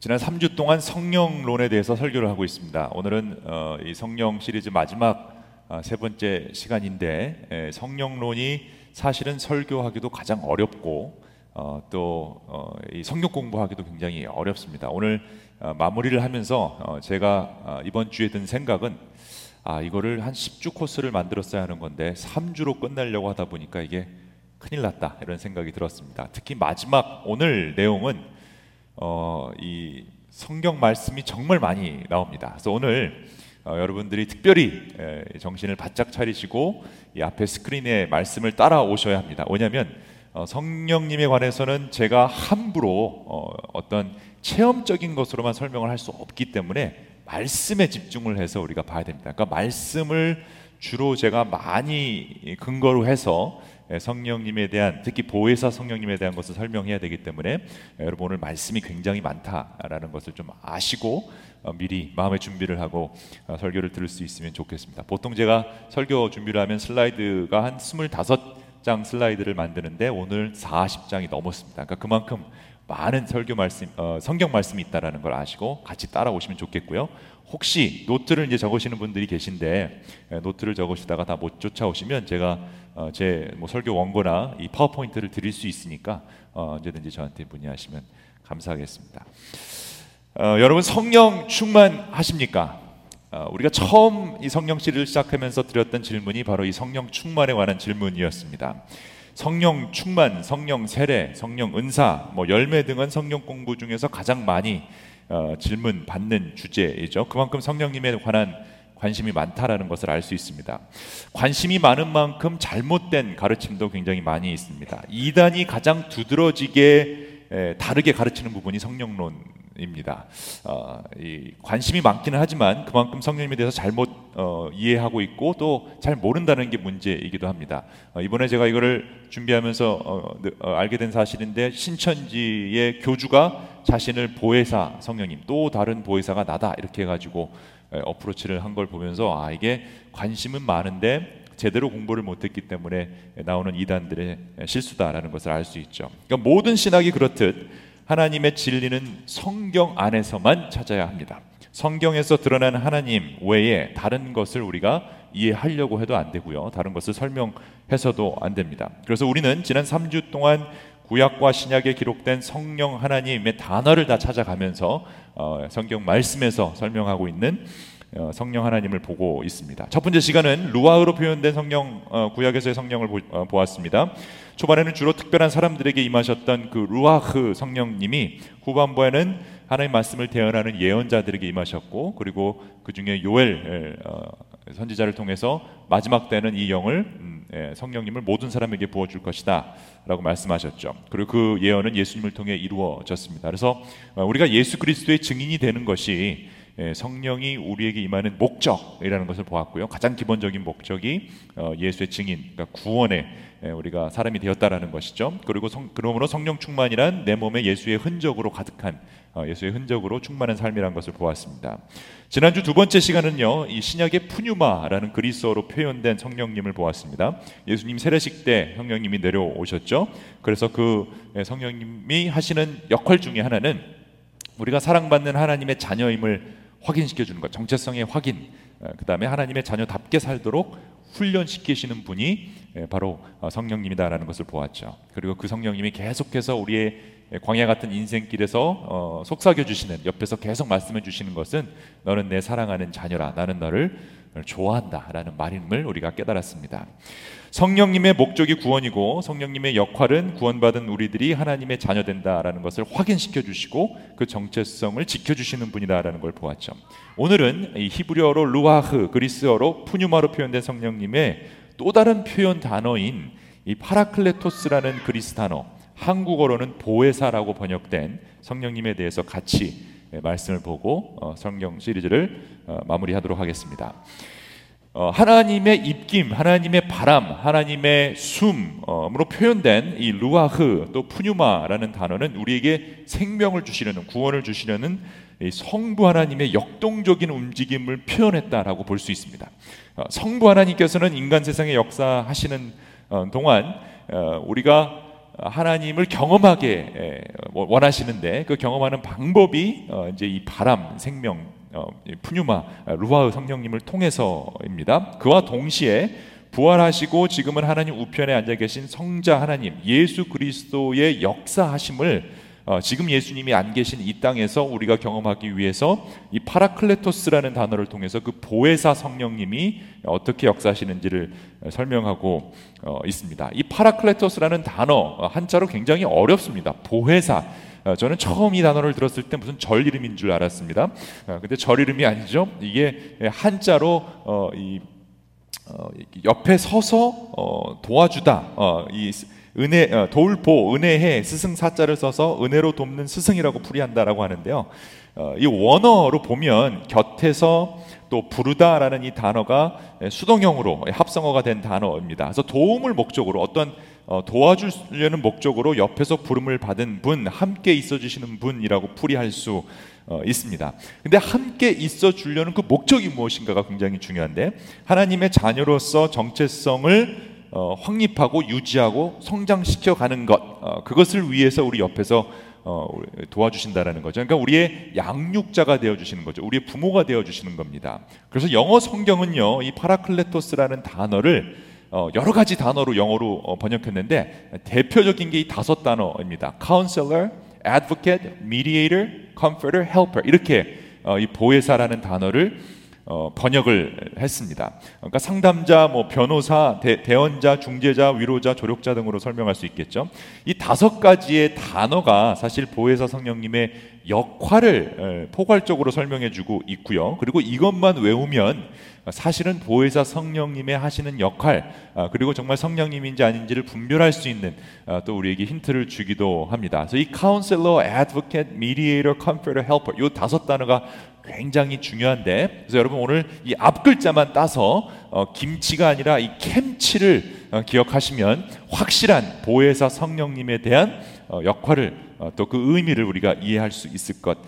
지난 3주 동안 성령론에 대해서 설교를 하고 있습니다. 오늘은 어, 이 성령 시리즈 마지막 어, 세 번째 시간인데 에, 성령론이 사실은 설교하기도 가장 어렵고 어, 또 어, 성경 공부하기도 굉장히 어렵습니다. 오늘 어, 마무리를 하면서 어, 제가 어, 이번 주에 든 생각은 아 이거를 한 10주 코스를 만들었어야 하는 건데 3주로 끝내려고 하다 보니까 이게 큰일 났다 이런 생각이 들었습니다. 특히 마지막 오늘 내용은 어, 이 성경 말씀이 정말 많이 나옵니다. 그래서 오늘 어, 여러분들이 특별히 에, 정신을 바짝 차리시고 이 앞에 스크린에 말씀을 따라오셔야 합니다. 왜냐하면 어, 성령님에 관해서는 제가 함부로 어, 떤 체험적인 것으로만 설명을 할 수 없기 때문에 말씀에 집중을 해서 우리가 봐야 됩니다. 그러니까 말씀을 주로 제가 많이 근거로 해서 예, 성령님에 대한 특히 보혜사 성령님에 대한 것을 설명해야 되기 때문에 예, 여러분 오늘 말씀이 굉장히 많다라는 것을 좀 아시고 어, 미리 마음의 준비를 하고 어, 설교를 들을 수 있으면 좋겠습니다. 보통 제가 설교 준비를 하면 슬라이드가 한 25장 슬라이드를 만드는데 오늘 40장이 넘었습니다. 그러니까 그만큼 많은 설교 말씀, 어, 성경 말씀이 있다라는 걸 아시고 같이 따라오시면 좋겠고요. 혹시 노트를 이제 적으시는 분들이 계신데 예, 노트를 적으시다가 다 못 쫓아오시면 제가 어, 제뭐 설교 원고나 이 파워포인트를 드릴 수 있으니까 어, 언제든지 저한테 문의하시면 감사하겠습니다. 어, 여러분 성령 충만하십니까? 어, 우리가 처음 이 성령 씨를 시작하면서 드렸던 질문이 바로 이 성령 충만에 관한 질문이었습니다. 성령 충만, 성령 세례, 성령 은사, 뭐 열매 등은 성령 공부 중에서 가장 많이 어, 질문 받는 주제이죠. 그만큼 성령님에 관한 관심이 많다라는 것을 알 수 있습니다. 관심이 많은 만큼 잘못된 가르침도 굉장히 많이 있습니다. 이단이 가장 두드러지게 에, 다르게 가르치는 부분이 성령론 입니다. 어, 관심이 많기는 하지만 그만큼 성령님에 대해서 잘못 어, 이해하고 있고 또 잘 모른다는 게 문제이기도 합니다. 어, 이번에 제가 이거를 준비하면서 어, 어, 알게 된 사실인데 신천지의 교주가 자신을 보혜사 성령님 또 다른 보혜사가 나다 이렇게 해가지고 어프로치를 한 걸 보면서 아 이게 관심은 많은데 제대로 공부를 못했기 때문에 나오는 이단들의 실수다라는 것을 알 수 있죠. 그러니까 모든 신학이 그렇듯 하나님의 진리는 성경 안에서만 찾아야 합니다. 성경에서 드러난 하나님 외에 다른 것을 우리가 이해하려고 해도 안 되고요. 다른 것을 설명해서도 안 됩니다. 그래서 우리는 지난 3주 동안 구약과 신약에 기록된 성령 하나님의 단어를 다 찾아가면서 어, 성경 말씀에서 설명하고 있는 어, 성령 하나님을 보고 있습니다. 첫 번째 시간은 루아흐로 표현된 성령 어, 구약에서의 성령을 보, 어, 보았습니다. 초반에는 주로 특별한 사람들에게 임하셨던 그 루아흐 성령님이 후반부에는 하나님 말씀을 대언하는 예언자들에게 임하셨고 그리고 그 중에 요엘 어, 선지자를 통해서 마지막 때는 이 영을 음, 예, 성령님을 모든 사람에게 부어줄 것이다 라고 말씀하셨죠. 그리고 그 예언은 예수님을 통해 이루어졌습니다. 그래서 어, 우리가 예수 그리스도의 증인이 되는 것이 예, 성령이 우리에게 임하는 목적이라는 것을 보았고요. 가장 기본적인 목적이 어, 예수의 증인, 그러니까 구원의 예, 우리가 사람이 되었다라는 것이죠. 그리고 성, 그러므로 성령 충만이란 내 몸에 예수의 흔적으로 가득한 어, 예수의 흔적으로 충만한 삶이라는 것을 보았습니다. 지난주 두 번째 시간은요, 이 신약의 푸뉴마라는 그리스어로 표현된 성령님을 보았습니다. 예수님 세례식 때 성령님이 내려오셨죠. 그래서 그 예, 성령님이 하시는 역할 중에 하나는 우리가 사랑받는 하나님의 자녀임을 확인시켜 주는 것, 정체성의 확인. 어, 그 다음에 하나님의 자녀답게 살도록 훈련시키시는 분이 예, 바로 어, 성령님이다라는 것을 보았죠. 그리고 그 성령님이 계속해서 우리의 광야 같은 인생길에서 어, 속삭여 주시는 옆에서 계속 말씀해 주시는 것은 너는 내 사랑하는 자녀라 나는 너를 좋아한다라는 말임을 우리가 깨달았습니다. 성령님의 목적이 구원이고 성령님의 역할은 구원받은 우리들이 하나님의 자녀 된다라는 것을 확인시켜 주시고 그 정체성을 지켜 주시는 분이다라는 걸 보았죠. 오늘은 이 히브리어로 루아흐, 그리스어로 푸뉴마로 표현된 성령님의 또 다른 표현 단어인 이 파라클레토스라는 그리스 단어, 한국어로는 보혜사라고 번역된 성령님에 대해서 같이 말씀을 보고 어, 성경 시리즈를 어, 마무리하도록 하겠습니다. 어, 하나님의 입김, 하나님의 바람, 하나님의 숨으로 표현된 이 루아흐 또 푸뉴마라는 단어는 우리에게 생명을 주시려는 구원을 주시려는 성부 하나님의 역동적인 움직임을 표현했다라고 볼 수 있습니다. 어, 성부 하나님께서는 인간 세상에 역사하시는 어, 동안 우리가 하나님을 경험하게 원하시는데 그 경험하는 방법이 이제 이 바람, 생명, 푸뉴마, 루아흐의 성령님을 통해서입니다. 그와 동시에 부활하시고 지금은 하나님 우편에 앉아 계신 성자 하나님 예수 그리스도의 역사하심을 어, 지금 예수님이 안 계신 이 땅에서 우리가 경험하기 위해서 이 파라클레토스라는 단어를 통해서 그 보혜사 성령님이 어떻게 역사하시는지를 설명하고 어, 있습니다. 이 파라클레토스라는 단어 어, 한자로 굉장히 어렵습니다. 보혜사 저는 처음 이 단어를 들었을 때 무슨 절 이름인 줄 알았습니다. 근데 절 이름이 아니죠. 이게 한자로 이 옆에 서서 도와주다. 이 은혜 어, 돌보 은혜 혜 스승 사자를 써서 은혜로 돕는 스승이라고 풀이한다라고 하는데요. 어, 이 원어로 보면 곁에서 또 부르다라는 이 단어가 수동형으로 합성어가 된 단어입니다. 그래서 도움을 목적으로 어떤 어, 도와주려는 목적으로 옆에서 부름을 받은 분, 함께 있어 주시는 분이라고 풀이할 수 있습니다. 근데 함께 있어 주려는 그 목적이 무엇인가가 굉장히 중요한데 하나님의 자녀로서 정체성을 어, 확립하고 유지하고 성장시켜 가는 것 어, 그것을 위해서 우리 옆에서 어, 도와주신다라는 거죠. 그러니까 우리의 양육자가 되어 주시는 거죠. 우리의 부모가 되어 주시는 겁니다. 그래서 영어 성경은요, 이 파라클레토스라는 단어를 어, 여러 가지 단어로 영어로 어, 번역했는데 대표적인 게 이 다섯 단어입니다. Counselor, Advocate, Mediator, Comforter, Helper 이렇게 어, 이 보혜사라는 단어를 어, 번역을 했습니다. 그러니까 상담자, 뭐 변호사, 대, 대원자, 중재자, 위로자, 조력자 등으로 설명할 수 있겠죠. 이 다섯 가지의 단어가 사실 보혜사 성령님의 역할을 포괄적으로 설명해주고 있고요. 그리고 이것만 외우면 사실은 보혜사 성령님의 하시는 역할 아, 그리고 정말 성령님인지 아닌지를 분별할 수 있는 아, 또 우리에게 힌트를 주기도 합니다. 그래서 이 counselor, advocate, mediator, comforter, helper 이 다섯 단어가 굉장히 중요한데 그래서 여러분 오늘 이 앞 글자만 따서 어, 김치가 아니라 이 캠치를 어, 기억하시면 확실한 보혜사 성령님에 대한 어, 역할을 어, 또그 의미를 우리가 이해할 수 있을 것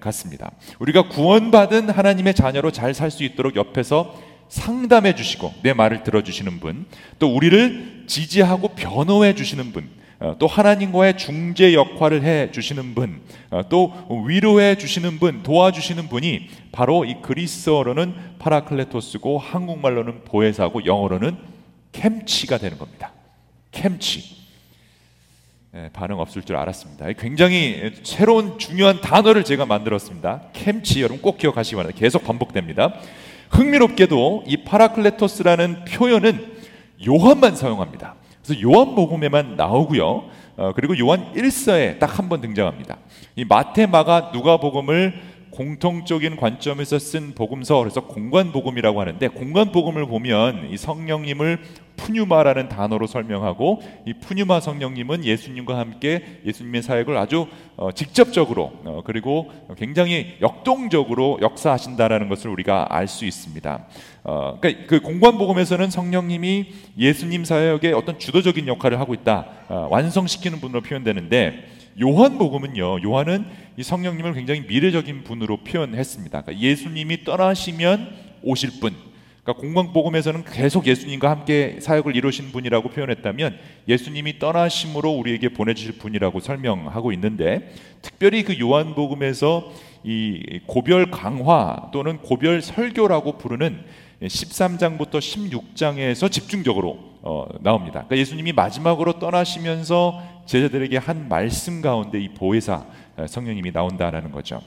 같습니다. 우리가 구원받은 하나님의 자녀로 잘 살 수 있도록 옆에서 상담해 주시고 내 말을 들어 주시는 분, 또 우리를 지지하고 변호해 주시는 분, 어, 또 하나님과의 중재 역할을 해 주시는 분, 어, 또 위로해 주시는 분, 도와주시는 분이 바로 이 그리스어로는 파라클레토스고 한국말로는 보혜사고 영어로는 캠치가 되는 겁니다. 캠치. 네, 반응 없을 줄 알았습니다. 굉장히 새로운 중요한 단어를 제가 만들었습니다. 캠치 여러분 꼭 기억하시기 바랍니다. 계속 반복됩니다. 흥미롭게도 이 파라클레토스라는 표현은 요한만 사용합니다. 그래서 요한복음에만 나오고요. 어, 그리고 요한 1서에 딱 한 번 등장합니다. 이 마태, 마가, 누가복음을 공통적인 관점에서 쓴 복음서 그래서 공관 복음이라고 하는데 공관 복음을 보면 이 성령님을 푸뉴마라는 단어로 설명하고 이 푸뉴마 성령님은 예수님과 함께 예수님의 사역을 아주 어, 직접적으로 어, 그리고 굉장히 역동적으로 역사하신다라는 것을 우리가 알 수 있습니다. 어, 그러니까 그 공관 복음에서는 성령님이 예수님 사역에 어떤 주도적인 역할을 하고 있다 어, 완성시키는 분으로 표현되는데 요한복음은요. 요한은 이 성령님을 굉장히 미래적인 분으로 표현했습니다. 그러니까 예수님이 떠나시면 오실 분. 그러니까 공광복음에서는 계속 예수님과 함께 사역을 이루신 분이라고 표현했다면 예수님이 떠나심으로 우리에게 보내주실 분이라고 설명하고 있는데 특별히 그 요한복음에서 이 고별 강화 또는 고별 설교라고 부르는 13장부터 16장에서 집중적으로 어, 나옵니다. 그러니까 예수님이 마지막으로 떠나시면서 제자들에게 한 말씀 가운데 이 보혜사 어, 성령님이 나온다라는 거죠.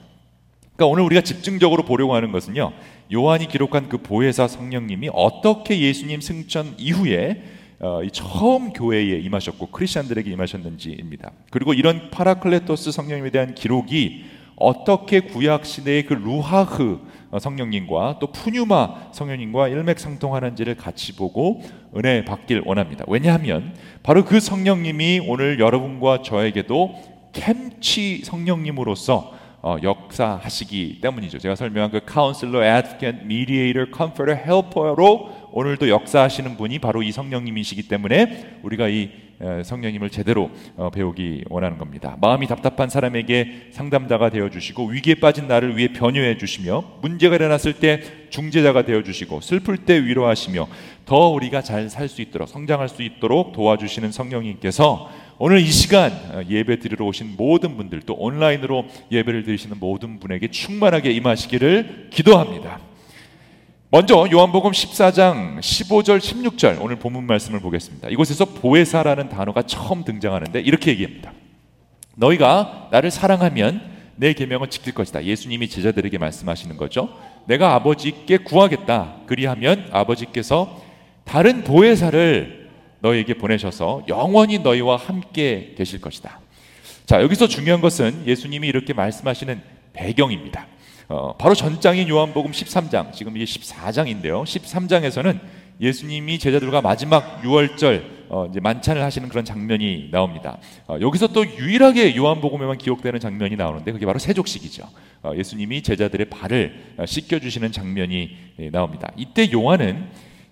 그러니까 오늘 우리가 집중적으로 보려고 하는 것은요. 요한이 기록한 그 보혜사 성령님이 어떻게 예수님 승천 이후에 어, 처음 교회에 임하셨고 크리스천들에게 임하셨는지입니다. 그리고 이런 파라클레토스 성령님에 대한 기록이 어떻게 구약 시대의 그 루아흐 어, 성령님과 또 푸뉴마 성령님과 일맥상통하는지를 같이 보고 은혜 받길 원합니다. 왜냐하면 바로 그 성령님이 오늘 여러분과 저에게도 캠치 성령님으로서 어, 역사하시기 때문이죠. 제가 설명한 그 counselor, advocate, mediator, comforter, helper로 오늘도 역사하시는 분이 바로 이 성령님이시기 때문에 우리가 이 성령님을 제대로 어, 배우기 원하는 겁니다. 마음이 답답한 사람에게 상담자가 되어 주시고 위기에 빠진 나를 위해 변호해 주시며 문제가 일어났을 때 중재자가 되어 주시고 슬플 때 위로하시며 더 우리가 잘 살 수 있도록 성장할 수 있도록 도와주시는 성령님께서 오늘 이 시간 어, 예배 드리러 오신 모든 분들 또 온라인으로 예배를 드리시는 모든 분에게 충만하게 임하시기를 기도합니다. 먼저 요한복음 14장 15절 16절 오늘 본문 말씀을 보겠습니다. 이곳에서 보혜사라는 단어가 처음 등장하는데 이렇게 얘기합니다. 너희가 나를 사랑하면 내 계명을 지킬 것이다. 예수님이 제자들에게 말씀하시는 거죠. 내가 아버지께 구하겠다. 그리하면 아버지께서 다른 보혜사를 너희에게 보내셔서 영원히 너희와 함께 계실 것이다. 자, 여기서 중요한 것은 예수님이 이렇게 말씀하시는 배경입니다. 어, 바로 전장인 요한복음 13장, 지금 이게 14장인데요. 13장에서는 예수님이 제자들과 마지막 6월절 어, 이제 만찬을 하시는 그런 장면이 나옵니다. 어, 여기서 또 유일하게 요한복음에만 기록되는 장면이 나오는데 그게 바로 세족식이죠. 어, 예수님이 제자들의 발을 어, 씻겨 주시는 장면이 예, 나옵니다. 이때 요한은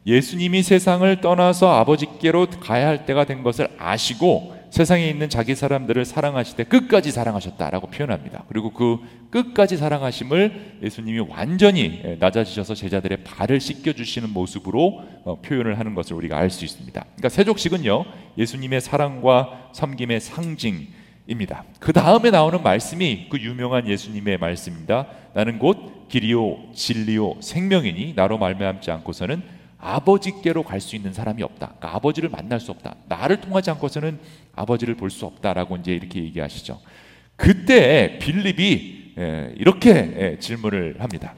예수님이 세상을 떠나서 아버지께로 가야 할 때가 된 것을 아시고 세상에 있는 자기 사람들을 사랑하시되 끝까지 사랑하셨다라고 표현합니다. 그리고 그 끝까지 사랑하심을 예수님이 완전히 예, 낮아지셔서 제자들의 발을 씻겨 주시는 모습으로 어, 표현을 하는 것을 우리가 알 수 있습니다. 그러니까 세족식은요 예수님의 사랑과 섬김의 상징 입니다. 그 다음에 나오는 말씀이 그 유명한 예수님의 말씀입니다. 나는 곧 길이요 진리요 생명이니 나로 말미암지 않고서는 아버지께로 갈 수 있는 사람이 없다. 그러니까 아버지를 만날 수 없다. 나를 통하지 않고서는 아버지를 볼 수 없다라고 이제 이렇게 얘기하시죠. 그때 빌립이 예, 이렇게 예, 질문을 합니다.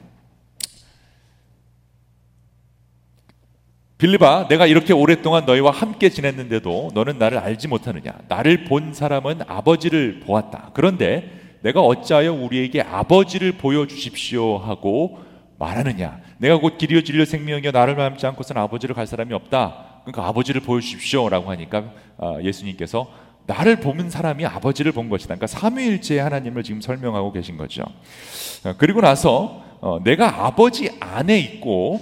빌립아, 내가 이렇게 오랫동안 너희와 함께 지냈는데도 너는 나를 알지 못하느냐? 나를 본 사람은 아버지를 보았다. 그런데 내가 어찌하여 우리에게 아버지를 보여주십시오 하고 말하느냐? 내가 곧 길이요 진리요 생명이여 나를 닮지 않고서는 아버지를 갈 사람이 없다. 그러니까 아버지를 보여주십시오라고 하니까 아, 예수님께서 나를 보는 사람이 아버지를 본 것이다. 그러니까 삼위일체의 하나님을 지금 설명하고 계신 거죠. 어, 그리고 나서 어, 내가 아버지 안에 있고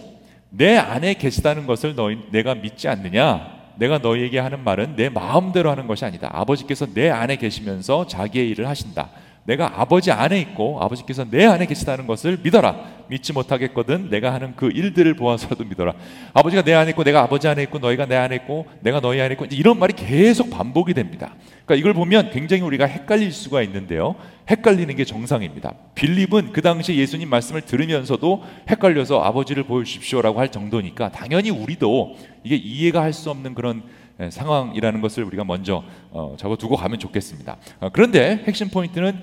내 안에 계시다는 것을 너희 내가 믿지 않느냐? 내가 너희에게 하는 말은 내 마음대로 하는 것이 아니다. 아버지께서 내 안에 계시면서 자기의 일을 하신다. 내가 아버지 안에 있고 아버지께서 내 안에 계시다는 것을 믿어라. 믿지 못하겠거든 내가 하는 그 일들을 보아서도 믿어라. 아버지가 내 안에 있고 내가 아버지 안에 있고 너희가 내 안에 있고 내가 너희 안에 있고 이런 말이 계속 반복이 됩니다. 그러니까 이걸 보면 굉장히 우리가 헷갈릴 수가 있는데요. 헷갈리는 게 정상입니다. 빌립은 그 당시 예수님 말씀을 들으면서도 헷갈려서 아버지를 보여주십시오라고 할 정도니까 당연히 우리도 이게 이해가 할 수 없는 그런 예, 상황이라는 것을 우리가 먼저 어, 적어두고 가면 좋겠습니다. 어, 그런데 핵심 포인트는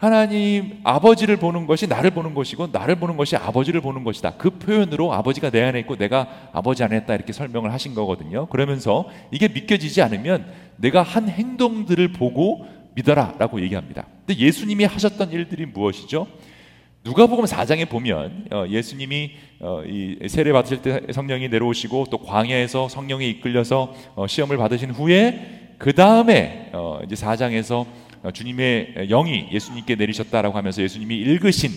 하나님 아버지를 보는 것이 나를 보는 것이고 나를 보는 것이 아버지를 보는 것이다. 그 표현으로 아버지가 내 안에 있고 내가 아버지 안에 있다 이렇게 설명을 하신 거거든요. 그러면서 이게 믿겨지지 않으면 내가 한 행동들을 보고 믿어라라고 얘기합니다. 근데 예수님이 하셨던 일들이 무엇이죠? 누가복음 4장에 보면 어, 예수님이 어, 이 세례 받으실 때 성령이 내려오시고 또 광야에서 성령이 이끌려서 어, 시험을 받으신 후에 그 다음에 이제 4장에서 주님의 영이 예수님께 내리셨다라고 하면서 예수님이 읽으신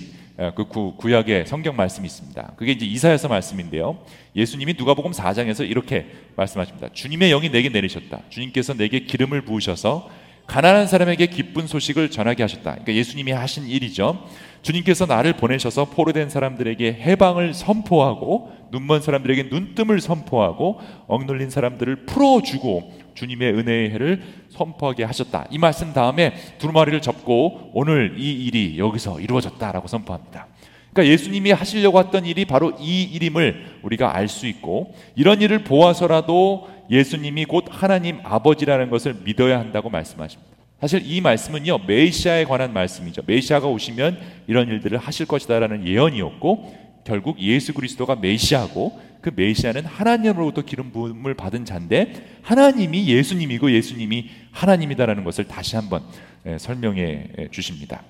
그 구, 구약의 성경 말씀이 있습니다. 그게 이제 이사야서 말씀인데요. 예수님이 누가복음 4장에서 이렇게 말씀하십니다. 주님의 영이 내게 내리셨다. 주님께서 내게 기름을 부으셔서 가난한 사람에게 기쁜 소식을 전하게 하셨다. 그러니까 예수님이 하신 일이죠. 주님께서 나를 보내셔서 포로된 사람들에게 해방을 선포하고 눈먼 사람들에게 눈뜸을 선포하고 억눌린 사람들을 풀어주고 주님의 은혜의 해를 선포하게 하셨다. 이 말씀 다음에 두루마리를 접고 오늘 이 일이 여기서 이루어졌다라고 선포합니다. 그러니까 예수님이 하시려고 했던 일이 바로 이 일임을 우리가 알 수 있고 이런 일을 보아서라도 예수님이 곧 하나님 아버지라는 것을 믿어야 한다고 말씀하십니다. 사실 이 말씀은요 메시아에 관한 말씀이죠. 메시아가 오시면 이런 일들을 하실 것이다라는 예언이었고 결국 예수 그리스도가 메시아고 그 메시아는 하나님으로부터 기름 부음을 받은 자인데 하나님이 예수님이고 예수님이 하나님이다라는 것을 다시 한번 예, 설명해 주십니다.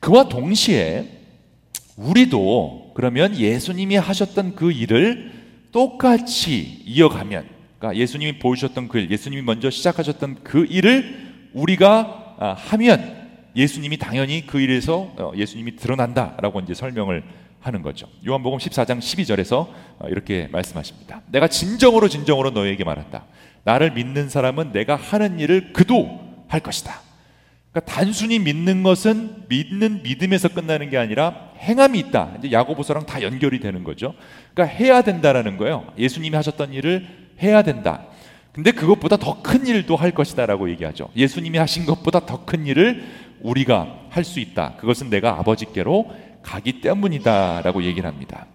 그와 동시에 우리도 그러면 예수님이 하셨던 그 일을 똑같이 이어가면 그러니까 예수님이 보여주셨던 그 일, 예수님이 먼저 시작하셨던 그 일을 우리가 아, 하면 예수님이 당연히 그 일에서 어, 예수님이 드러난다라고 이제 설명을 하는 거죠. 요한복음 14장 12절에서 어, 이렇게 말씀하십니다. 내가 진정으로 진정으로 너에게 말한다. 나를 믿는 사람은 내가 하는 일을 그도 할 것이다. 그러니까 단순히 믿는 것은 믿는 믿음에서 끝나는 게 아니라 행함이 있다. 이제 야고보서랑 다 연결이 되는 거죠. 그러니까 해야 된다라는 거예요. 예수님이 하셨던 일을 해야 된다. 근데 그것보다 더 큰 일도 할 것이다라고 얘기하죠. 예수님이 하신 것보다 더 큰 일을 우리가 할 수 있다. 그것은 내가 아버지께로 가기 때문이다라고 얘기를 합니다.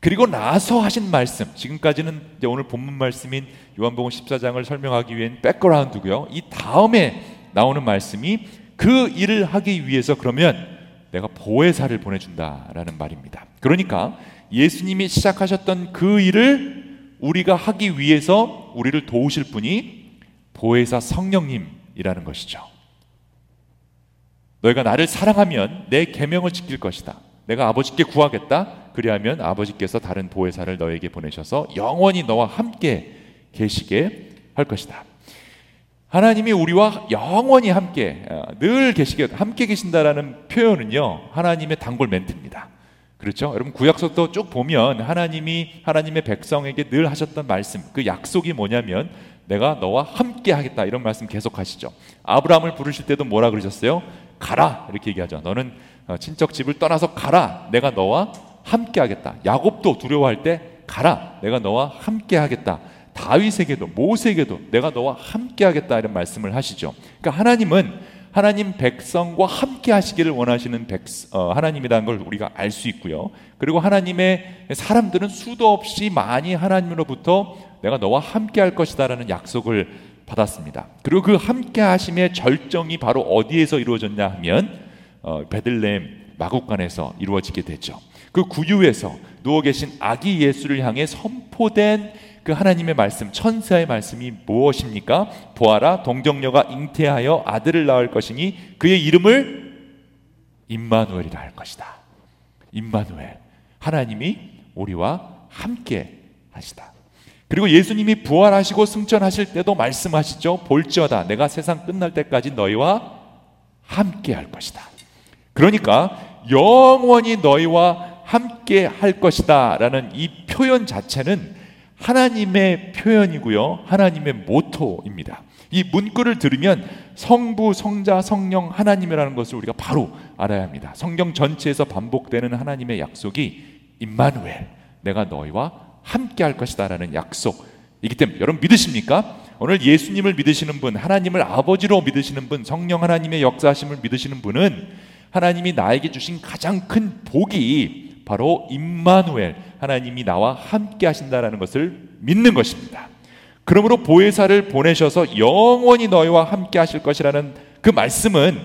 그리고 나서 하신 말씀, 지금까지는 오늘 본문 말씀인 요한복음 14장을 설명하기 위한 백그라운드고요. 이 다음에 나오는 말씀이 그 일을 하기 위해서 그러면 내가 보혜사를 보내준다라는 말입니다. 그러니까 예수님이 시작하셨던 그 일을 우리가 하기 위해서 우리를 도우실 분이 보혜사 성령님이라는 것이죠. 너희가 나를 사랑하면 내 계명을 지킬 것이다. 내가 아버지께 구하겠다. 그리하면 아버지께서 다른 보혜사를 너에게 보내셔서 영원히 너와 함께 계시게 할 것이다. 하나님이 우리와 영원히 함께 어, 늘 계시게 함께 계신다라는 표현은요 하나님의 단골 멘트입니다. 그렇죠? 여러분 구약서도 쭉 보면 하나님이 하나님의 백성에게 늘 하셨던 말씀 그 약속이 뭐냐면 내가 너와 함께 하겠다 이런 말씀 계속 하시죠. 아브라함을 부르실 때도 뭐라 그러셨어요? 가라 이렇게 얘기하죠. 너는 어, 친척 집을 떠나서 가라. 내가 너와 함께 하겠다. 야곱도 두려워할 때 가라. 내가 너와 함께 하겠다. 다윗에게도 모세에게도 내가 너와 함께 하겠다 이런 말씀을 하시죠. 그러니까 하나님은 하나님 백성과 함께 하시기를 원하시는 백, 어, 하나님이라는 걸 우리가 알 수 있고요. 그리고 하나님의 사람들은 수도 없이 많이 하나님으로부터 내가 너와 함께 할 것이다라는 약속을 받았습니다. 그리고 그 함께 하심의 절정이 바로 어디에서 이루어졌냐 하면 어, 베들레헴 마국간에서 이루어지게 되죠. 그 구유에서 누워 계신 아기 예수를 향해 선포된 그 하나님의 말씀, 천사의 말씀이 무엇입니까? 보아라, 동정녀가 잉태하여 아들을 낳을 것이니 그의 이름을 임마누엘이라 할 것이다. 임마누엘. 하나님이 우리와 함께 하시다. 그리고 예수님이 부활하시고 승천하실 때도 말씀하시죠. 볼지어다. 내가 세상 끝날 때까지 너희와 함께 할 것이다. 그러니까 영원히 너희와 함께 할 것이다. 라는 이 표현 자체는 하나님의 표현이고요. 하나님의 모토입니다. 이 문구를 들으면 성부, 성자, 성령, 하나님이라는 것을 우리가 바로 알아야 합니다. 성경 전체에서 반복되는 하나님의 약속이 임마누엘, 내가 너희와 함께 할 것이다라는 약속이기 때문에 여러분 믿으십니까? 오늘 예수님을 믿으시는 분, 하나님을 아버지로 믿으시는 분, 성령 하나님의 역사하심을 믿으시는 분은 하나님이 나에게 주신 가장 큰 복이 바로 임마누엘, 하나님이 나와 함께 하신다라는 것을 믿는 것입니다. 그러므로 보혜사를 보내셔서 영원히 너희와 함께 하실 것이라는 그 말씀은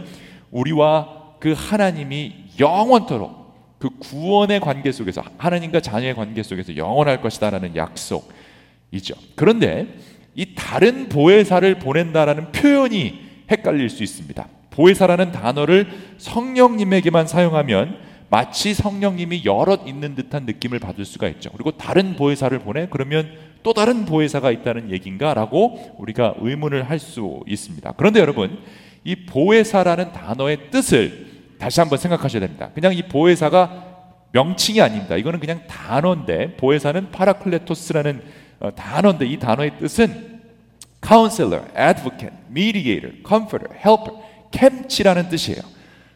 우리와 그 하나님이 영원토록 그 구원의 관계 속에서 하나님과 자녀의 관계 속에서 영원할 것이다라는 약속이죠. 그런데 이 다른 보혜사를 보낸다라는 표현이 헷갈릴 수 있습니다. 보혜사라는 단어를 성령님에게만 사용하면 마치 성령님이 여럿 있는 듯한 느낌을 받을 수가 있죠. 그리고 다른 보혜사를 보내 그러면 또 다른 보혜사가 있다는 얘기인가라고 우리가 의문을 할 수 있습니다. 그런데 여러분 이 보혜사라는 단어의 뜻을 다시 한번 생각하셔야 됩니다. 그냥 이 보혜사가 명칭이 아닙니다. 이거는 그냥 단어인데 보혜사는 파라클레토스라는 어, 단어인데 이 단어의 뜻은 counselor, advocate, mediator, comforter, helper, 캠치라는 뜻이에요.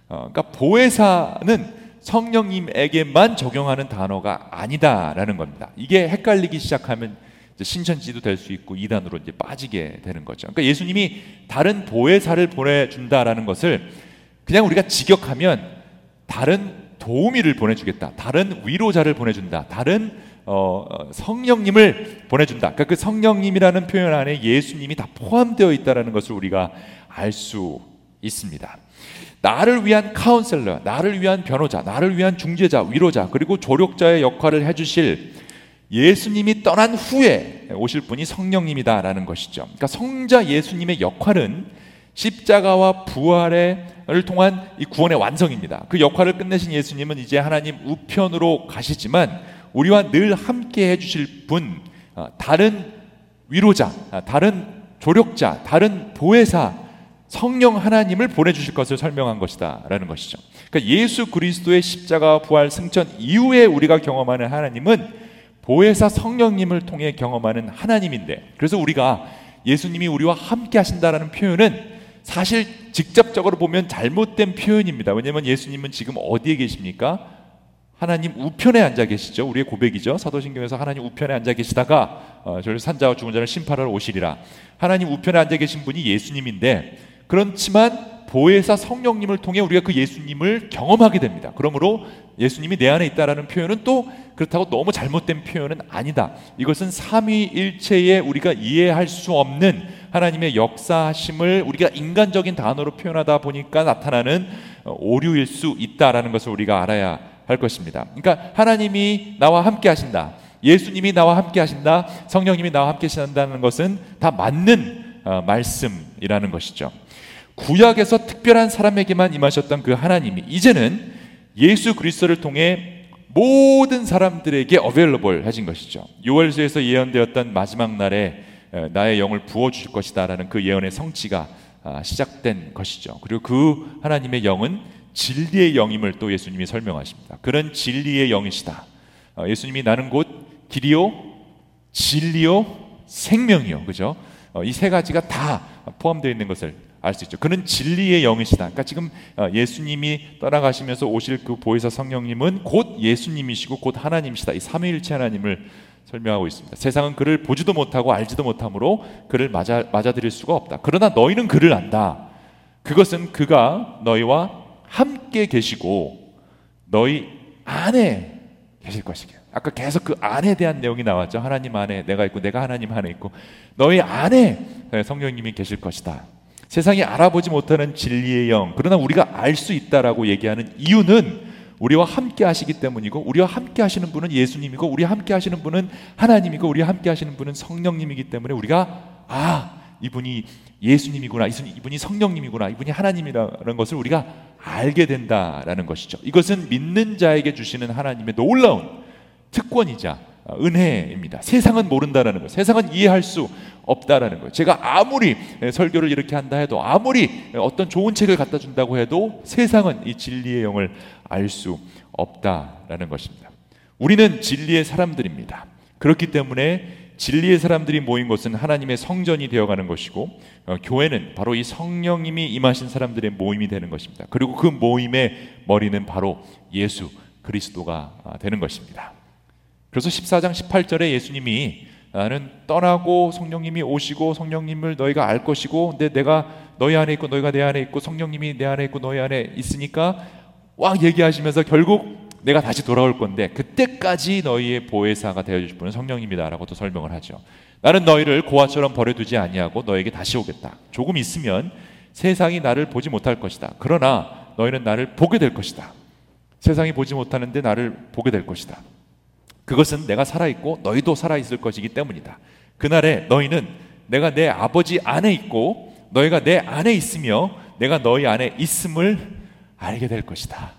어, 그러니까 보혜사는 성령님에게만 적용하는 단어가 아니다라는 겁니다. 이게 헷갈리기 시작하면 신천지도 될 수 있고 이단으로 이제 빠지게 되는 거죠. 그러니까 예수님이 다른 보혜사를 보내준다라는 것을 그냥 우리가 직역하면 다른 도우미를 보내주겠다, 다른 위로자를 보내준다, 다른 어, 어 성령님을 보내준다. 그러니까 그 성령님이라는 표현 안에 예수님이 다 포함되어 있다라는 것을 우리가 알 수 있습니다. 나를 위한 카운셀러, 나를 위한 변호자, 나를 위한 중재자, 위로자, 그리고 조력자의 역할을 해주실 예수님이 떠난 후에 오실 분이 성령님이다라는 것이죠. 그러니까 성자 예수님의 역할은 십자가와 부활을 통한 이 구원의 완성입니다. 그 역할을 끝내신 예수님은 이제 하나님 우편으로 가시지만 우리와 늘 함께 해주실 분, 어, 다른 위로자, 어, 다른 조력자, 다른 보혜사, 성령 하나님을 보내주실 것을 설명한 것이다 라는 것이죠. 그러니까 예수 그리스도의 십자가 부활 승천 이후에 우리가 경험하는 하나님은 보혜사 성령님을 통해 경험하는 하나님인데 그래서 우리가 예수님이 우리와 함께 하신다라는 표현은 사실 직접적으로 보면 잘못된 표현입니다. 왜냐하면 예수님은 지금 어디에 계십니까? 하나님 우편에 앉아 계시죠. 우리의 고백이죠. 사도신경에서 하나님 우편에 앉아 계시다가 어, 저를 산자와 죽은 자를 심판하러 오시리라. 하나님 우편에 앉아 계신 분이 예수님인데 그렇지만 보혜사 성령님을 통해 우리가 그 예수님을 경험하게 됩니다. 그러므로 예수님이 내 안에 있다라는 표현은 또 그렇다고 너무 잘못된 표현은 아니다. 이것은 삼위일체에 우리가 이해할 수 없는 하나님의 역사심을 우리가 인간적인 단어로 표현하다 보니까 나타나는 오류일 수 있다라는 것을 우리가 알아야 할 것입니다. 그러니까 하나님이 나와 함께 하신다. 예수님이 나와 함께 하신다. 성령님이 나와 함께 하신다는 것은 다 맞는 어, 말씀이라는 것이죠. 구약에서 특별한 사람에게만 임하셨던 그 하나님이 이제는 예수 그리스도를 통해 모든 사람들에게 어벨러블 해진 것이죠. 요엘서에서 예언되었던 마지막 날에 나의 영을 부어 주실 것이다라는 그 예언의 성취가 아, 시작된 것이죠. 그리고 그 하나님의 영은 진리의 영임을 또 예수님이 설명하십니다. 그런 진리의 영이시다. 어, 예수님이 나는 곧 길이요, 진리요, 생명이요. 그죠? 어, 이세 가지가 다 포함되어 있는 것을 알 수 있죠. 그는 진리의 영이시다. 그러니까 지금 어, 예수님이 떠나가시면서 오실 그 보혜사 성령님은 곧 예수님이시고 곧 하나님이시다. 이 삼위일체 하나님을 설명하고 있습니다. 세상은 그를 보지도 못하고 알지도 못하므로 그를 맞아 맞아들일 수가 없다. 그러나 너희는 그를 안다. 그것은 그가 너희와 함께 계시고 너희 안에 계실 것이게. 아까 계속 그 안에 대한 내용이 나왔죠. 하나님 안에 내가 있고 내가 하나님 안에 있고 너희 안에 성령님이 계실 것이다. 세상이 알아보지 못하는 진리의 영, 그러나 우리가 알 수 있다라고 얘기하는 이유는 우리와 함께 하시기 때문이고 우리와 함께 하시는 분은 예수님이고 우리와 함께 하시는 분은 하나님이고 우리와 함께 하시는 분은 성령님이기 때문에 우리가 아 이분이 예수님이구나 이분이 성령님이구나 이분이 하나님이라는 것을 우리가 알게 된다라는 것이죠. 이것은 믿는 자에게 주시는 하나님의 놀라운 특권이자 은혜입니다. 세상은 모른다라는 거. 세상은 이해할 수 없다라는 거예요. 제가 아무리 설교를 이렇게 한다 해도 아무리 어떤 좋은 책을 갖다 준다고 해도 세상은 이 진리의 영을 알 수 없다라는 것입니다. 우리는 진리의 사람들입니다. 그렇기 때문에 진리의 사람들이 모인 것은 하나님의 성전이 되어가는 것이고 어, 교회는 바로 이 성령님이 임하신 사람들의 모임이 되는 것입니다. 그리고 그 모임의 머리는 바로 예수 그리스도가 아, 되는 것입니다. 그래서 14장 18절에 예수님이 나는 떠나고 성령님이 오시고 성령님을 너희가 알 것이고 근데 내가 너희 안에 있고 너희가 내 안에 있고 성령님이 내 안에 있고 너희 안에 있으니까 와 얘기하시면서 결국 내가 다시 돌아올 건데 그때까지 너희의 보혜사가 되어 주실 분은 성령님이다라고 또 설명을 하죠. 나는 너희를 고아처럼 버려두지 아니하고 너에게 다시 오겠다. 조금 있으면 세상이 나를 보지 못할 것이다. 그러나 너희는 나를 보게 될 것이다. 세상이 보지 못하는데 나를 보게 될 것이다. 그것은 내가 살아있고 너희도 살아있을 것이기 때문이다. 그날에 너희는 내가 내 아버지 안에 있고 너희가 내 안에 있으며 내가 너희 안에 있음을 알게 될 것이다.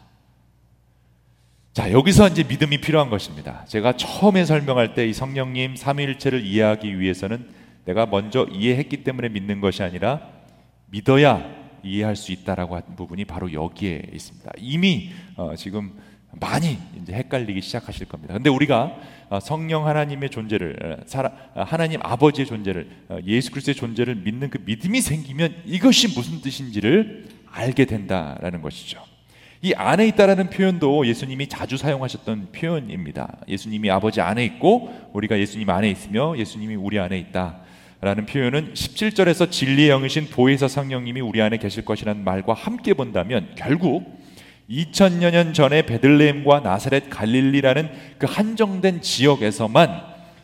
자, 여기서 이제 믿음이 필요한 것입니다. 제가 처음에 설명할 때 이 성령님 삼위일체를 이해하기 위해서는 내가 먼저 이해했기 때문에 믿는 것이 아니라 믿어야 이해할 수 있다라고 한 부분이 바로 여기에 있습니다. 이미 어, 지금 많이 이제 헷갈리기 시작하실 겁니다. 근데 우리가 어, 성령 하나님의 존재를 어, 어, 하나님 아버지의 존재를 예수 그리스도의 존재를 믿는 그 믿음이 생기면 이것이 무슨 뜻인지를 알게 된다라는 것이죠. 이 안에 있다라는 표현도 예수님이 자주 사용하셨던 표현입니다. 예수님이 아버지 안에 있고 우리가 예수님 안에 있으며 예수님이 우리 안에 있다. 라는 표현은 17절에서 진리의 영이신 보혜사 성령님이 우리 안에 계실 것이라는 말과 함께 본다면 결국 2000여 년 전에 베들레헴과 나사렛 갈릴리라는 그 한정된 지역에서만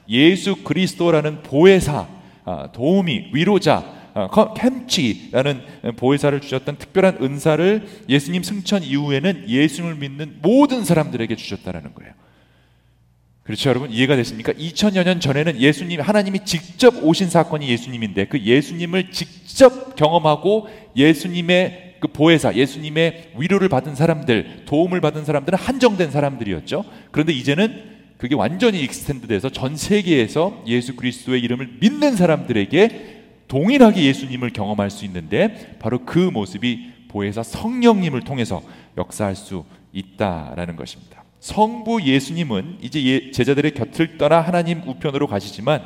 예수 그리스도라는 보혜사, 아, 도우미, 위로자, 아, 캠치라는 보혜사를 주셨던 특별한 은사를 예수님 승천 이후에는 예수님을 믿는 모든 사람들에게 주셨다라는 거예요. 그렇죠, 여러분 이해가 됐습니까? 2000여 년 전에는 예수님 하나님이 직접 오신 사건이 예수님인데 그 예수님을 직접 경험하고 예수님의 그 보혜사, 예수님의 위로를 받은 사람들, 도움을 받은 사람들은 한정된 사람들이었죠. 그런데 이제는 그게 완전히 익스텐드돼서 전 세계에서 예수 그리스도의 이름을 믿는 사람들에게 동일하게 예수님을 경험할 수 있는데 바로 그 모습이 보혜사 성령님을 통해서 역사할 수 있다라는 것입니다. 성부 예수님은 이제 예, 제자들의 곁을 떠나 하나님 우편으로 가시지만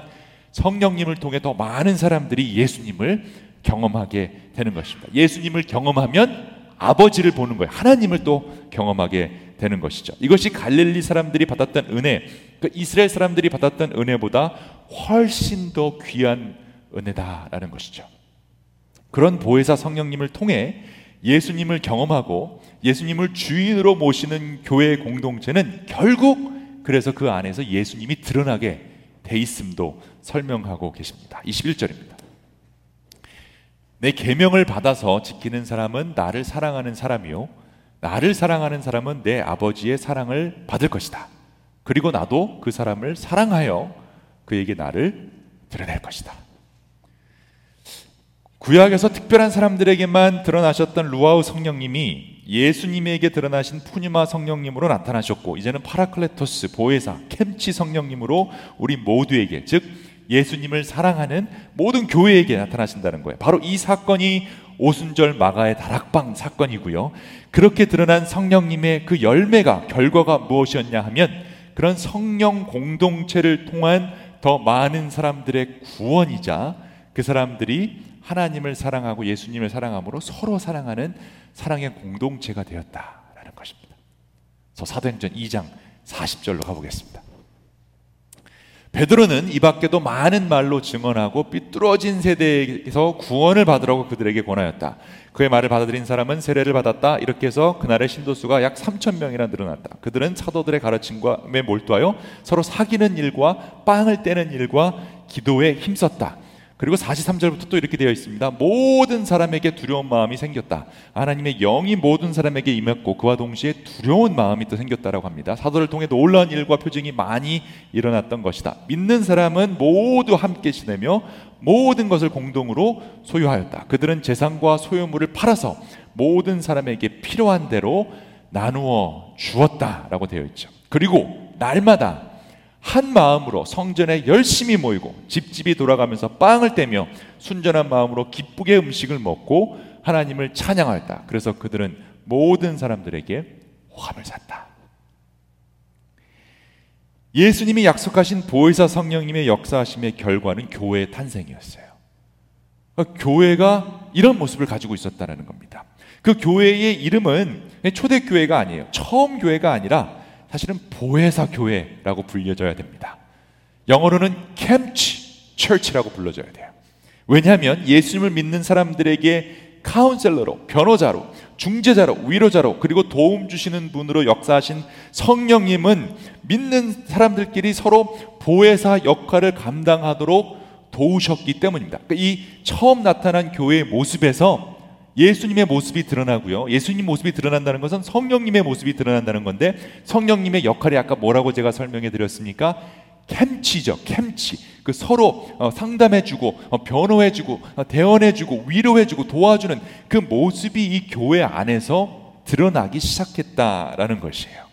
성령님을 통해 더 많은 사람들이 예수님을 경험하게 되는 것입니다. 예수님을 경험하면 아버지를 보는 거예요. 하나님을 또 경험하게 되는 것이죠. 이것이 갈릴리 사람들이 받았던 은혜, 그 이스라엘 사람들이 받았던 은혜보다 훨씬 더 귀한 은혜다라는 것이죠. 그런 보혜사 성령님을 통해 예수님을 경험하고 예수님을 주인으로 모시는 교회 공동체는 결국 그래서 그 안에서 예수님이 드러나게 돼 있음도 설명하고 계십니다. 21절입니다. 내 계명을 받아서 지키는 사람은 나를 사랑하는 사람이요 나를 사랑하는 사람은 내 아버지의 사랑을 받을 것이다. 그리고 나도 그 사람을 사랑하여 그에게 나를 드러낼 것이다. 구약에서 특별한 사람들에게만 드러나셨던 루아흐 성령님이 예수님에게 드러나신 푸뉴마 성령님으로 나타나셨고 이제는 파라클레토스 보혜사 캠치 성령님으로 우리 모두에게 즉 예수님을 사랑하는 모든 교회에게 나타나신다는 거예요. 바로 이 사건이 오순절 마가의 다락방 사건이고요. 그렇게 드러난 성령님의 그 열매가 결과가 무엇이었냐 하면 그런 성령 공동체를 통한 더 많은 사람들의 구원이자 그 사람들이 하나님을 사랑하고 예수님을 사랑함으로 서로 사랑하는 사랑의 공동체가 되었다라는 것입니다. 저 사도행전 2장 40절로 가보겠습니다. 베드로는 이 밖에도 많은 말로 증언하고 삐뚤어진 세대에서 구원을 받으라고 그들에게 권하였다. 그의 말을 받아들인 사람은 세례를 받았다. 이렇게 해서 그날의 신도수가 약 3천 명이나 늘어났다. 그들은 사도들의 가르침과에 몰두하여 서로 사귀는 일과 빵을 떼는 일과 기도에 힘썼다. 그리고 43절부터 또 이렇게 되어 있습니다. 모든 사람에게 두려운 마음이 생겼다. 하나님의 영이 모든 사람에게 임했고 그와 동시에 두려운 마음이 또 생겼다라고 합니다. 사도를 통해 놀라운 일과 표징이 많이 일어났던 것이다. 믿는 사람은 모두 함께 지내며 모든 것을 공동으로 소유하였다. 그들은 재산과 소유물을 팔아서 모든 사람에게 필요한 대로 나누어 주었다라고 되어 있죠. 그리고 날마다 한 마음으로 성전에 열심히 모이고 집집이 돌아가면서 빵을 떼며 순전한 마음으로 기쁘게 음식을 먹고 하나님을 찬양하였다. 그래서 그들은 모든 사람들에게 호감을 샀다. 예수님이 약속하신 보혜사 성령님의 역사하심의 결과는 교회의 탄생이었어요. 그러니까 교회가 이런 모습을 가지고 있었다는 겁니다. 그 교회의 이름은 초대교회가 아니에요. 처음 교회가 아니라 사실은 보혜사 교회라고 불려져야 됩니다. 영어로는 캠치 처치라고 불러져야 돼요. 왜냐하면 예수님을 믿는 사람들에게 카운셀러로, 변호자로, 중재자로, 위로자로, 그리고 도움 주시는 분으로 역사하신 성령님은 믿는 사람들끼리 서로 보혜사 역할을 감당하도록 도우셨기 때문입니다. 그러니까 이 처음 나타난 교회의 모습에서 예수님의 모습이 드러나고요. 예수님 모습이 드러난다는 것은 성령님의 모습이 드러난다는 건데 성령님의 역할이 아까 뭐라고 제가 설명해 드렸습니까? 캠치죠. 캠치. 그 서로 어, 상담해주고 어, 변호해주고 어, 대언해주고 위로해주고 도와주는 그 모습이 이 교회 안에서 드러나기 시작했다라는 것이에요.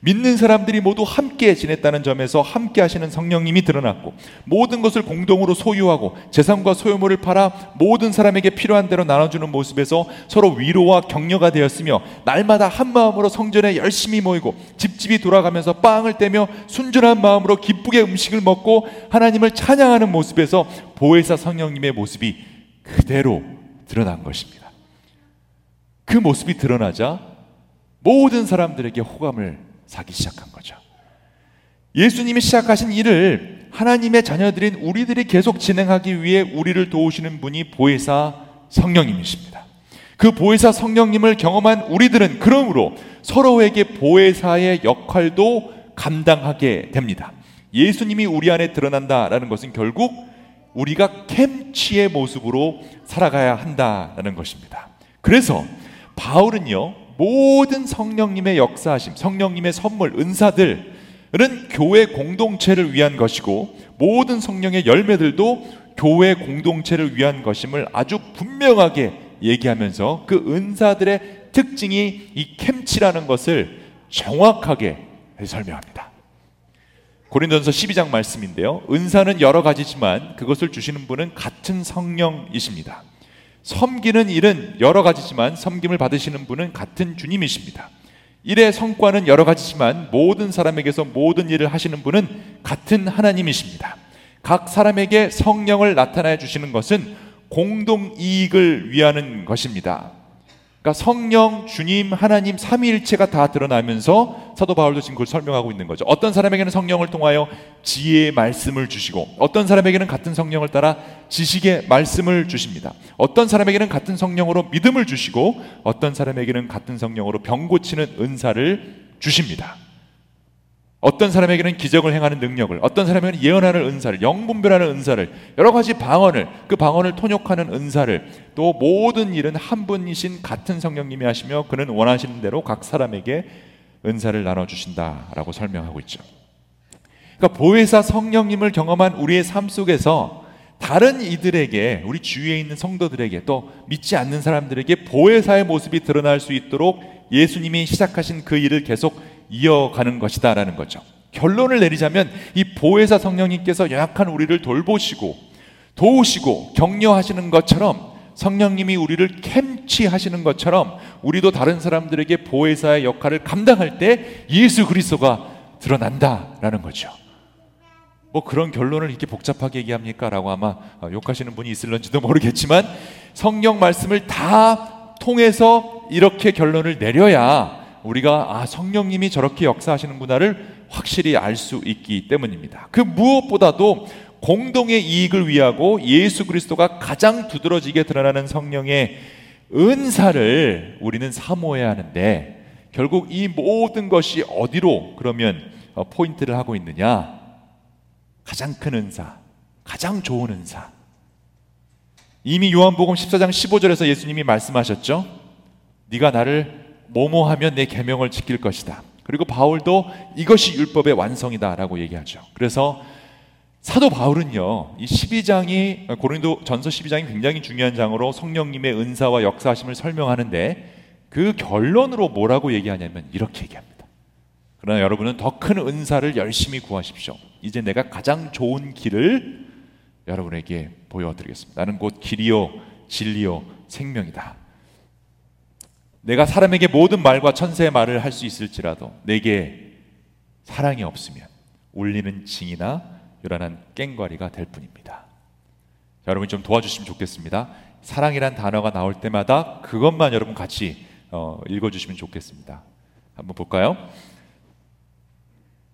믿는 사람들이 모두 함께 지냈다는 점에서 함께 하시는 성령님이 드러났고 모든 것을 공동으로 소유하고 재산과 소유물을 팔아 모든 사람에게 필요한 대로 나눠주는 모습에서 서로 위로와 격려가 되었으며 날마다 한 마음으로 성전에 열심히 모이고 집집이 돌아가면서 빵을 떼며 순전한 마음으로 기쁘게 음식을 먹고 하나님을 찬양하는 모습에서 보혜사 성령님의 모습이 그대로 드러난 것입니다. 그 모습이 드러나자 모든 사람들에게 호감을 사기 시작한 거죠. 예수님이 시작하신 일을 하나님의 자녀들인 우리들이 계속 진행하기 위해 우리를 도우시는 분이 보혜사 성령님이십니다. 그 보혜사 성령님을 경험한 우리들은 그러므로 서로에게 보혜사의 역할도 감당하게 됩니다. 예수님이 우리 안에 드러난다라는 것은 결국 우리가 캠치의 모습으로 살아가야 한다라는 것입니다. 그래서 바울은요, 모든 성령님의 역사하심, 성령님의 선물, 은사들은 교회 공동체를 위한 것이고 모든 성령의 열매들도 교회 공동체를 위한 것임을 아주 분명하게 얘기하면서 그 은사들의 특징이 이 캠치라는 것을 정확하게 설명합니다. 고린도전서 12장 말씀인데요. 은사는 여러 가지지만 그것을 주시는 분은 같은 성령이십니다. 섬기는 일은 여러 가지지만 섬김을 받으시는 분은 같은 주님이십니다. 일의 성과는 여러 가지지만 모든 사람에게서 모든 일을 하시는 분은 같은 하나님이십니다. 각 사람에게 성령을 나타내 주시는 것은 공동 이익을 위하는 것입니다. 그러니까 성령, 주님, 하나님 삼위일체가 다 드러나면서 사도 바울도 지금 그걸 설명하고 있는 거죠. 어떤 사람에게는 성령을 통하여 지혜의 말씀을 주시고 어떤 사람에게는 같은 성령을 따라 지식의 말씀을 주십니다. 어떤 사람에게는 같은 성령으로 믿음을 주시고 어떤 사람에게는 같은 성령으로 병 고치는 은사를 주십니다. 어떤 사람에게는 기적을 행하는 능력을, 어떤 사람에게는 예언하는 은사를, 영분별하는 은사를, 여러 가지 방언을, 그 방언을 통역하는 은사를, 또 모든 일은 한 분이신 같은 성령님이 하시며 그는 원하시는 대로 각 사람에게 은사를 나눠 주신다라고 설명하고 있죠. 그러니까 보혜사 성령님을 경험한 우리의 삶 속에서 다른 이들에게 우리 주위에 있는 성도들에게 또 믿지 않는 사람들에게 보혜사의 모습이 드러날 수 있도록 예수님이 시작하신 그 일을 계속 이어가는 것이다라는 거죠. 결론을 내리자면 이 보혜사 성령님께서 연약한 우리를 돌보시고 도우시고 격려하시는 것처럼 성령님이 우리를 캠치하시는 것처럼 우리도 다른 사람들에게 보혜사의 역할을 감당할 때 예수 그리스도가 드러난다라는 거죠. 뭐 그런 결론을 이렇게 복잡하게 얘기합니까? 라고 아마 욕하시는 분이 있을런지도 모르겠지만 성령 말씀을 다 통해서 이렇게 결론을 내려야 우리가 아 성령님이 저렇게 역사하시는구나를 확실히 알 수 있기 때문입니다. 그 무엇보다도 공동의 이익을 위하고 예수 그리스도가 가장 두드러지게 드러나는 성령의 은사를 우리는 사모해야 하는데 결국 이 모든 것이 어디로 그러면 어, 포인트를 하고 있느냐? 가장 큰 은사, 가장 좋은 은사. 이미 요한복음 14장 15절에서 예수님이 말씀하셨죠. 네가 나를 뭐뭐 하면 내 계명을 지킬 것이다. 그리고 바울도 이것이 율법의 완성이다라고 얘기하죠. 그래서 사도 바울은요, 이 12장이 고린도 전서 12장이 굉장히 중요한 장으로 성령님의 은사와 역사하심을 설명하는데 그 결론으로 뭐라고 얘기하냐면 이렇게 얘기합니다. 그러나 여러분은 더 큰 은사를 열심히 구하십시오. 이제 내가 가장 좋은 길을 여러분에게 보여드리겠습니다. 나는 곧 길이요, 진리요, 생명이다. 내가 사람에게 모든 말과 천세의 말을 할 수 있을지라도 내게 사랑이 없으면 울리는 징이나 요란한 깽과리가 될 뿐입니다. 자, 여러분 좀 도와주시면 좋겠습니다. 사랑이란 단어가 나올 때마다 그것만 여러분 같이 어, 읽어주시면 좋겠습니다. 한번 볼까요?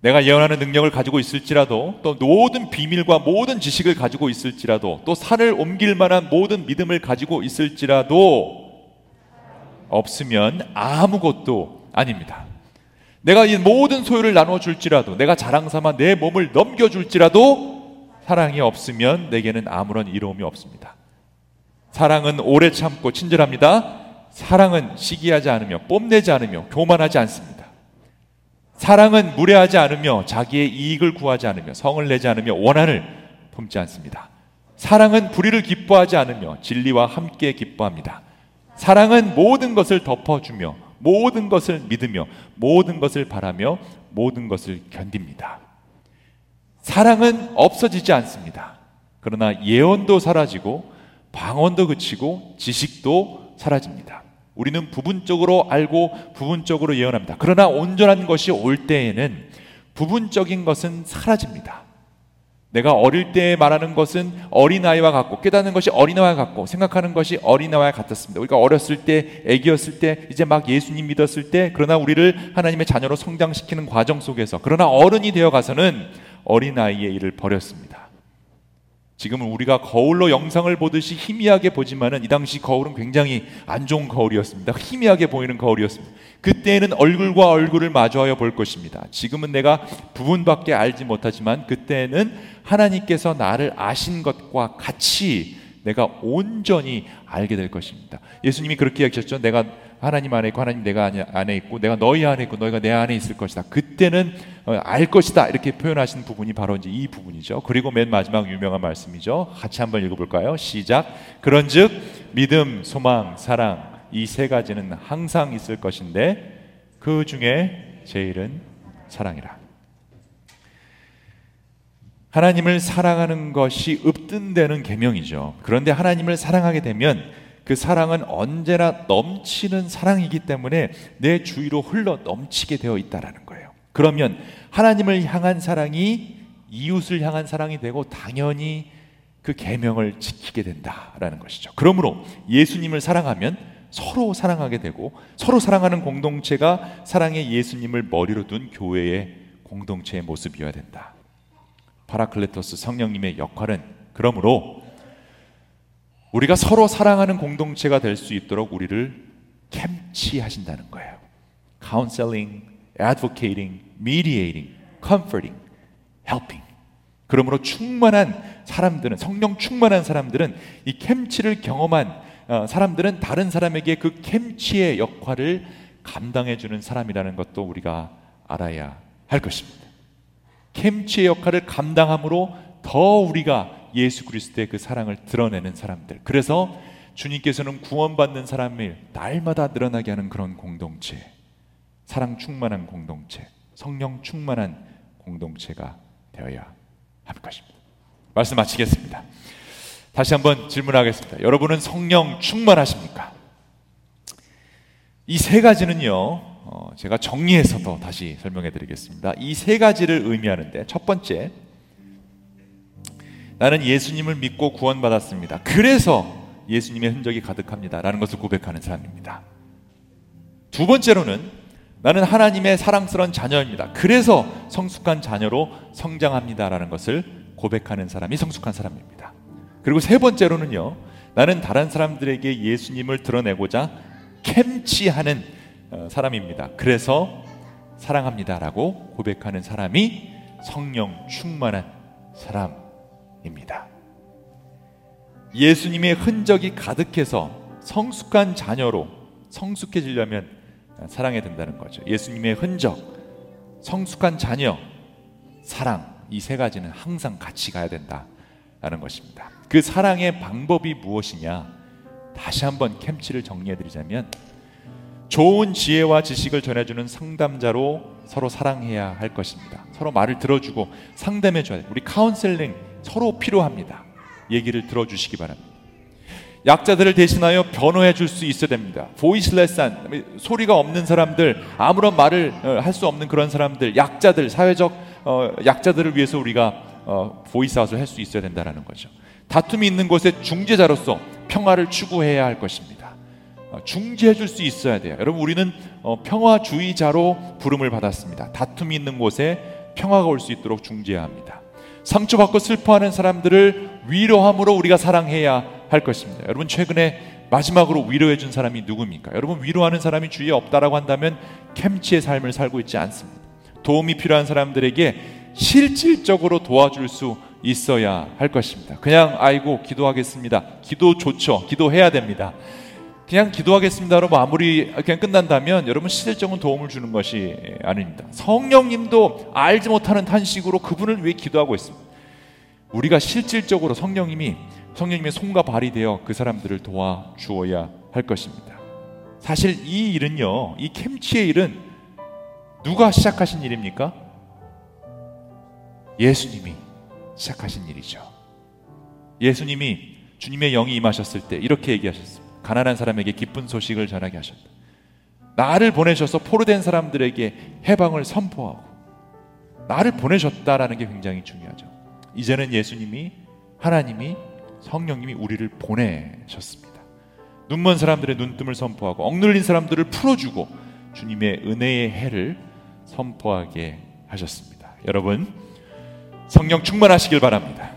내가 예언하는 능력을 가지고 있을지라도 또 모든 비밀과 모든 지식을 가지고 있을지라도 또 산을 옮길 만한 모든 믿음을 가지고 있을지라도 없으면 아무것도 아닙니다. 내가 이 모든 소유를 나눠 줄지라도 내가 자랑 삼아 내 몸을 넘겨 줄지라도 사랑이 없으면 내게는 아무런 이로움이 없습니다. 사랑은 오래 참고 친절합니다. 사랑은 시기하지 않으며 뽐내지 않으며 교만하지 않습니다. 사랑은 무례하지 않으며 자기의 이익을 구하지 않으며 성을 내지 않으며 원한을 품지 않습니다. 사랑은 불의를 기뻐하지 않으며 진리와 함께 기뻐합니다. 사랑은 모든 것을 덮어주며 모든 것을 믿으며 모든 것을 바라며 모든 것을 견딥니다. 사랑은 없어지지 않습니다. 그러나 예언도 사라지고 방언도 그치고 지식도 사라집니다. 우리는 부분적으로 알고 부분적으로 예언합니다. 그러나 온전한 것이 올 때에는 부분적인 것은 사라집니다. 내가 어릴 때 말하는 것은 어린아이와 같고 깨닫는 것이 어린아이와 같고 생각하는 것이 어린아이와 같았습니다. 우리가 어렸을 때 애기였을 때 이제 막 예수님 믿었을 때 그러나 우리를 하나님의 자녀로 성장시키는 과정 속에서 그러나 어른이 되어 가서는 어린아이의 일을 버렸습니다. 지금은 우리가 거울로 영상을 보듯이 희미하게 보지만은 이 당시 거울은 굉장히 안 좋은 거울이었습니다. 희미하게 보이는 거울이었습니다. 그때는 얼굴과 얼굴을 마주하여 볼 것입니다. 지금은 내가 부분밖에 알지 못하지만 그때는 하나님께서 나를 아신 것과 같이 내가 온전히 알게 될 것입니다. 예수님이 그렇게 얘기하셨죠. 내가 하나님 안에 있고 하나님 내가 안에 있고 내가 너희 안에 있고 너희가 내 안에 있을 것이다. 그때는 어, 알 것이다. 이렇게 표현하신 부분이 바로 이제 이 부분이죠. 그리고 맨 마지막 유명한 말씀이죠. 같이 한번 읽어볼까요? 시작. 그런즉 믿음, 소망, 사랑 이 세 가지는 항상 있을 것인데 그 중에 제일은 사랑이라. 하나님을 사랑하는 것이 읍든되는 계명이죠. 그런데 하나님을 사랑하게 되면 그 사랑은 언제나 넘치는 사랑이기 때문에 내 주위로 흘러 넘치게 되어 있다라는 거예요. 그러면 하나님을 향한 사랑이 이웃을 향한 사랑이 되고 당연히 그 계명을 지키게 된다라는 것이죠. 그러므로 예수님을 사랑하면 서로 사랑하게 되고 서로 사랑하는 공동체가 사랑의 예수님을 머리로 둔 교회의 공동체의 모습이어야 된다. 파라클레토스 성령님의 역할은 그러므로 우리가 서로 사랑하는 공동체가 될 수 있도록 우리를 캠치하신다는 거예요. counseling, advocating, mediating, comforting, helping. 그러므로 충만한 사람들은 성령 충만한 사람들은 이 캠치를 경험한 어, 사람들은 다른 사람에게 그 캠치의 역할을 감당해 주는 사람이라는 것도 우리가 알아야 할 것입니다. 캠치의 역할을 감당함으로 더 우리가 예수 그리스도의 그 사랑을 드러내는 사람들. 그래서 주님께서는 구원받는 사람을 날마다 늘어나게 하는 그런 공동체. 사랑 충만한 공동체. 성령 충만한 공동체가 되어야 할 것입니다. 말씀 마치겠습니다. 다시 한번 질문하겠습니다. 여러분은 성령 충만하십니까? 이 세 가지는요, 어, 제가 정리해서 더 다시 설명해 드리겠습니다. 이 세 가지를 의미하는데, 첫 번째, 나는 예수님을 믿고 구원받았습니다. 그래서 예수님의 흔적이 가득합니다. 라는 것을 고백하는 사람입니다. 두 번째로는 나는 하나님의 사랑스러운 자녀입니다. 그래서 성숙한 자녀로 성장합니다 라는 것을 고백하는 사람이 성숙한 사람입니다. 그리고 세 번째로는요. 나는 다른 사람들에게 예수님을 드러내고자 캠치하는 어, 사람입니다. 그래서 사랑합니다 라고 고백하는 사람이 성령 충만한 사람 입니다. 예수님의 흔적이 가득해서 성숙한 자녀로 성숙해지려면 사랑해야 된다는 거죠. 예수님의 흔적, 성숙한 자녀, 사랑 이 세 가지는 항상 같이 가야 된다라는 것입니다. 그 사랑의 방법이 무엇이냐? 다시 한번 캠치를 정리해 드리자면 좋은 지혜와 지식을 전해주는 상담자로 서로 사랑해야 할 것입니다. 서로 말을 들어주고 상담해 줘야 돼. 우리 카운셀링 서로 필요합니다. 얘기를 들어주시기 바랍니다. 약자들을 대신하여 변호해 줄 수 있어야 됩니다. voiceless한 소리가 없는 사람들, 아무런 말을 어, 할수 없는 그런 사람들, 약자들, 사회적 어, 약자들을 위해서 우리가 어, voice out을 할 수 있어야 된다는 거죠. 다툼이 있는 곳에 중재자로서 평화를 추구해야 할 것입니다. 어, 중재해 줄 수 있어야 돼요. 여러분 우리는 어, 평화주의자로 부름을 받았습니다. 다툼이 있는 곳에 평화가 올 수 있도록 중재해야 합니다. 상처받고 슬퍼하는 사람들을 위로함으로 우리가 사랑해야 할 것입니다. 여러분 최근에 마지막으로 위로해 준 사람이 누굽니까? 여러분 위로하는 사람이 주위에 없다라고 한다면 캠치의 삶을 살고 있지 않습니다. 도움이 필요한 사람들에게 실질적으로 도와줄 수 있어야 할 것입니다. 그냥 아이고 기도하겠습니다. 기도 좋죠. 기도해야 됩니다. 그냥 기도하겠습니다로 마무리 그냥 끝난다면 여러분 실질적인 도움을 주는 것이 아닙니다. 성령님도 알지 못하는 탄식으로 그분을 위해 기도하고 있습니다. 우리가 실질적으로 성령님이 성령님의 손과 발이 되어 그 사람들을 도와 주어야 할 것입니다. 사실 이 일은요, 이 캠치의 일은 누가 시작하신 일입니까? 예수님이 시작하신 일이죠. 예수님이 주님의 영이 임하셨을 때 이렇게 얘기하셨습니다. 가난한 사람에게 기쁜 소식을 전하게 하셨다. 나를 보내셔서 포로된 사람들에게 해방을 선포하고 나를 보내셨다라는 게 굉장히 중요하죠. 이제는 예수님이 하나님이 성령님이 우리를 보내셨습니다. 눈먼 사람들의 눈뜸을 선포하고 억눌린 사람들을 풀어주고 주님의 은혜의 해를 선포하게 하셨습니다. 여러분 성령 충만하시길 바랍니다.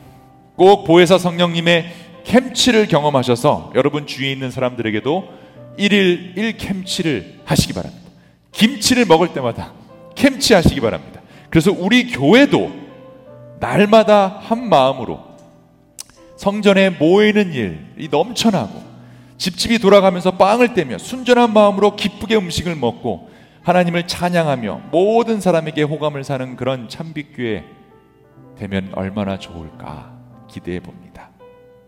꼭 보혜사 성령님의 캠치를 경험하셔서 여러분 주위에 있는 사람들에게도 1일 1캠치를 하시기 바랍니다. 김치를 먹을 때마다 캠치 하시기 바랍니다. 그래서 우리 교회도 날마다 한 마음으로 성전에 모이는 일이 넘쳐나고 집집이 돌아가면서 빵을 떼며 순전한 마음으로 기쁘게 음식을 먹고 하나님을 찬양하며 모든 사람에게 호감을 사는 그런 참빛교회 되면 얼마나 좋을까 기대해 봅니다.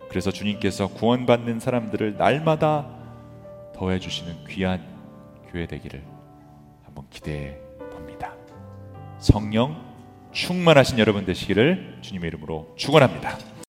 그래서 주님께서 구원받는 사람들을 날마다 더해 주시는 귀한 교회 되기를 한번 기대해 봅니다. 성령 충만하신 여러분 되시기를 주님의 이름으로 축원합니다.